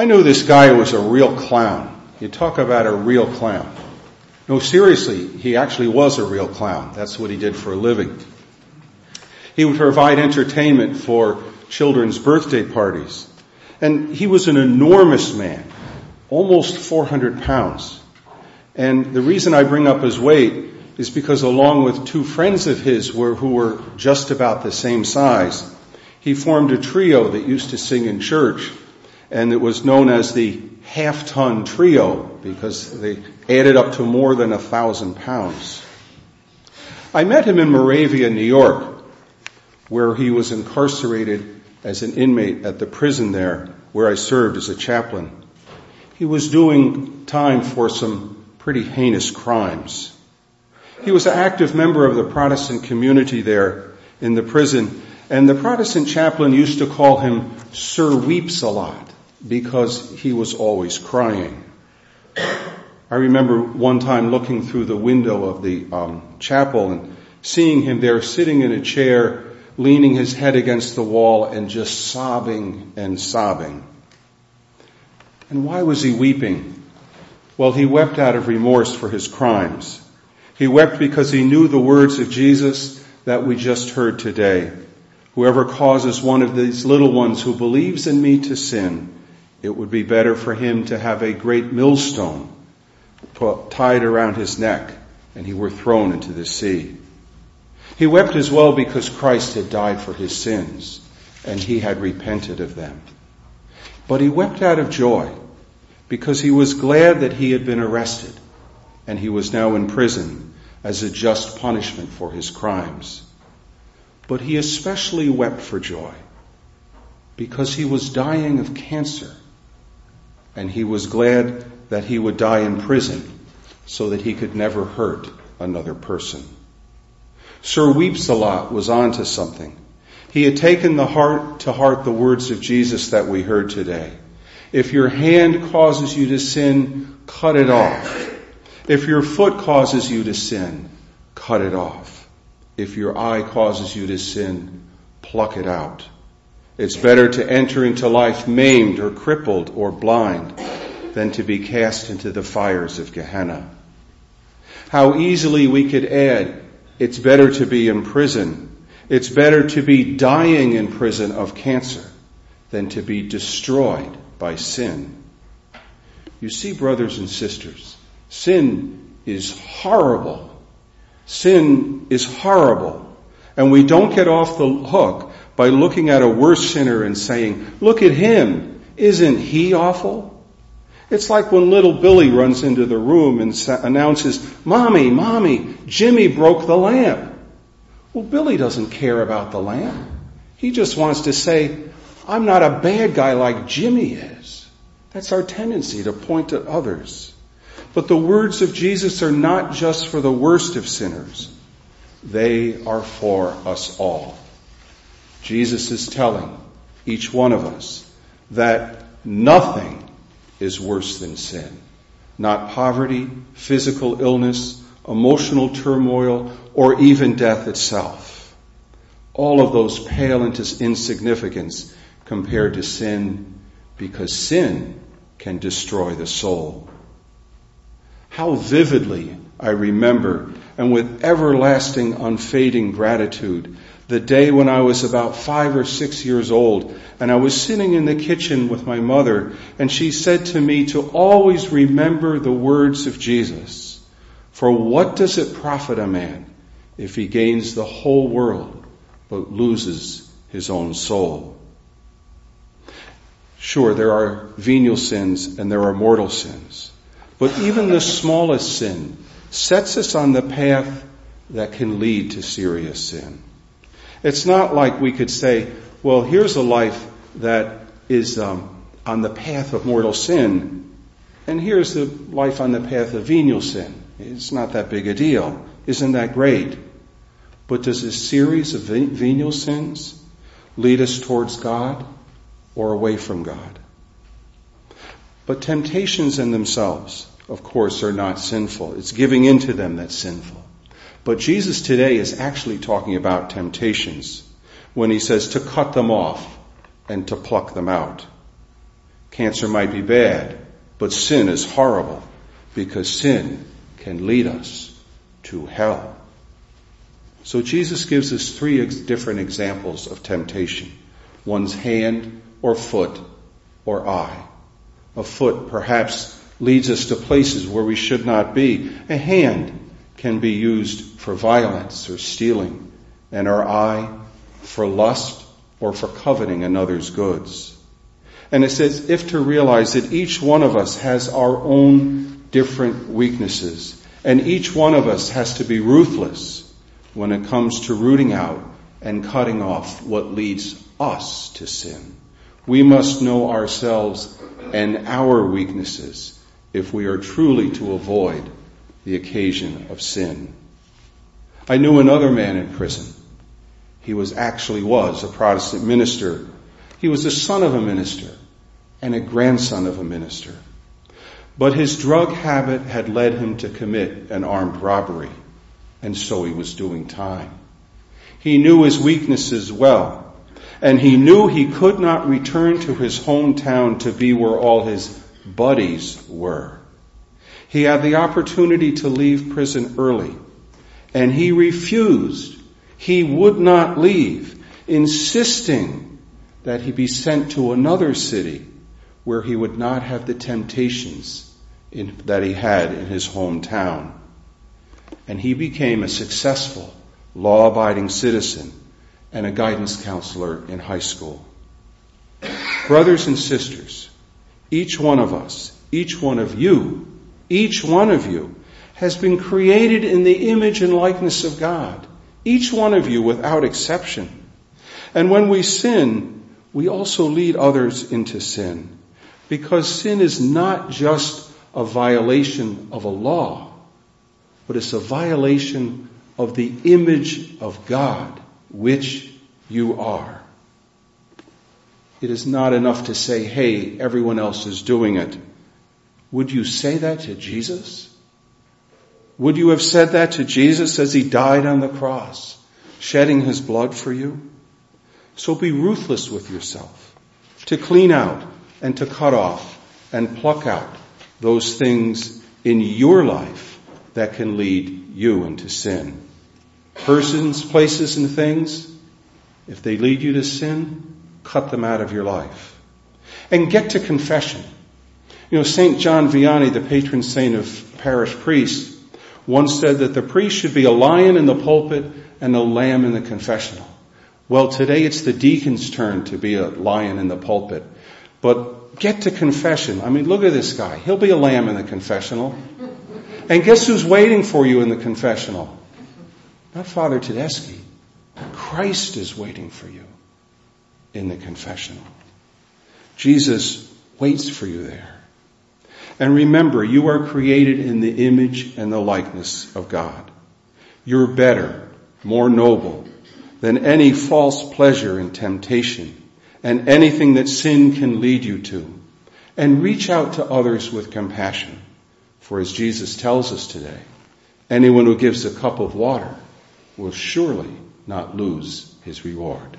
I knew this guy was a real clown. You talk about a real clown. No, seriously, he actually was a real clown. That's what he did for a living. He would provide entertainment for children's birthday parties. And he was an enormous man, almost 400 pounds. And the reason I bring up his weight is because along with two friends of his who were just about the same size, he formed a trio that used to sing in church and it was known as the half ton trio because they added up to more than a thousand pounds. I met him in Moravia, New York, where he was incarcerated as an inmate at the prison there where I served as a chaplain. He was doing time for some pretty heinous crimes. He was an active member of the Protestant community there in the prison, and the Protestant chaplain used to call him Sir Weeps a lot because he was always crying. I remember one time looking through the window of the um, chapel and seeing him there sitting in a chair, leaning his head against the wall and just sobbing and sobbing. And why was he weeping? Well, he wept out of remorse for his crimes. He wept because he knew the words of Jesus that we just heard today. Whoever causes one of these little ones who believes in me to sin, it would be better for him to have a great millstone tied around his neck and he were thrown into the sea. He wept as well because Christ had died for his sins and he had repented of them. But he wept out of joy because he was glad that he had been arrested and he was now in prison as a just punishment for his crimes. But he especially wept for joy because he was dying of cancer and he was glad that he would die in prison so that he could never hurt another person. Sir Weeps-a-Lot was on to something. He had taken the heart to heart the words of Jesus that we heard today. If your hand causes you to sin, cut it off. If your foot causes you to sin, cut it off. If your eye causes you to sin, pluck it out. It's better to enter into life maimed or crippled or blind than to be cast into the fires of Gehenna. How easily we could add, it's better to be in prison. It's better to be dying in prison of cancer than to be destroyed by sin. You see, brothers and sisters, sin is horrible. Sin is horrible. And we don't get off the hook by looking at a worse sinner and saying, look at him. Isn't he awful? It's like when little Billy runs into the room and announces, Mommy, Mommy, Jimmy broke the lamp. Well, Billy doesn't care about the lamp. He just wants to say, I'm not a bad guy like Jimmy is. That's our tendency to point at others. But the words of Jesus are not just for the worst of sinners. They are for us all. Jesus is telling each one of us that nothing is worse than sin. Not poverty, physical illness, emotional turmoil, or even death itself. All of those pale into insignificance compared to sin because sin can destroy the soul. How vividly I remember and with everlasting unfading gratitude the day when I was about five or six years old and I was sitting in the kitchen with my mother and she said to me to always remember the words of Jesus. For what does it profit a man if he gains the whole world but loses his own soul? Sure, there are venial sins and there are mortal sins. But even the smallest sin sets us on the path that can lead to serious sin. It's not like we could say, well, here's a life that is um, on the path of mortal sin, and here's the life on the path of venial sin. It's not that big a deal. Isn't that great? But does a series of venial sins lead us towards God or away from God? But temptations in themselves, of course, are not sinful. It's giving into them that's sinful. But Jesus today is actually talking about temptations when he says to cut them off and to pluck them out. Cancer might be bad, but sin is horrible because sin can lead us to hell. So Jesus gives us three ex- different examples of temptation. One's hand or foot or eye. A foot perhaps leads us to places where we should not be. A hand can be used for violence or stealing, and our eye for lust or for coveting another's goods. And it says, if to realize that each one of us has our own different weaknesses, and each one of us has to be ruthless when it comes to rooting out and cutting off what leads us to sin. We must know ourselves and our weaknesses if we are truly to avoid the occasion of sin. I knew another man in prison. He was actually was a Protestant minister. He was the son of a minister and a grandson of a minister. But his drug habit had led him to commit an armed robbery and so he was doing time. He knew his weaknesses well, and he knew he could not return to his hometown to be where all his buddies were. He had the opportunity to leave prison early, and he refused. He would not leave, insisting that he be sent to another city where he would not have the temptations in, that he had in his hometown and he became a successful, law abiding citizen and a guidance counselor in high school. Brothers and sisters, each one of us, each one of you, each one of you has been created in the image and likeness of God. Each one of you without exception. And when we sin, we also lead others into sin. Because sin is not just a violation of a law but it's a violation of the image of God, which you are. It is not enough to say, hey, everyone else is doing it. Would you say that to Jesus? Would you have said that to Jesus as he died on the cross, shedding his blood for you? So be ruthless with yourself to clean out and to cut off and pluck out those things in your life that can lead you into sin. Persons, places, and things, if they lead you to sin, cut them out of your life. And get to confession. You know, St. John Vianney, the patron saint of parish priests, once said that the priest should be a lion in the pulpit and a lamb in the confessional. Well, today it's the deacon's turn to be a lion in the pulpit. But get to confession. I mean, look at this guy. He'll be a lamb in the confessional. And guess who's waiting for you in the confessional? Not Father Tedeschi. Christ is waiting for you in the confessional. Jesus waits for you there. And remember, you are created in the image and the likeness of God. You're better, more noble than any false pleasure and temptation and anything that sin can lead you to. And reach out to others with compassion. For as Jesus tells us today, anyone who gives a cup of water will surely not lose his reward.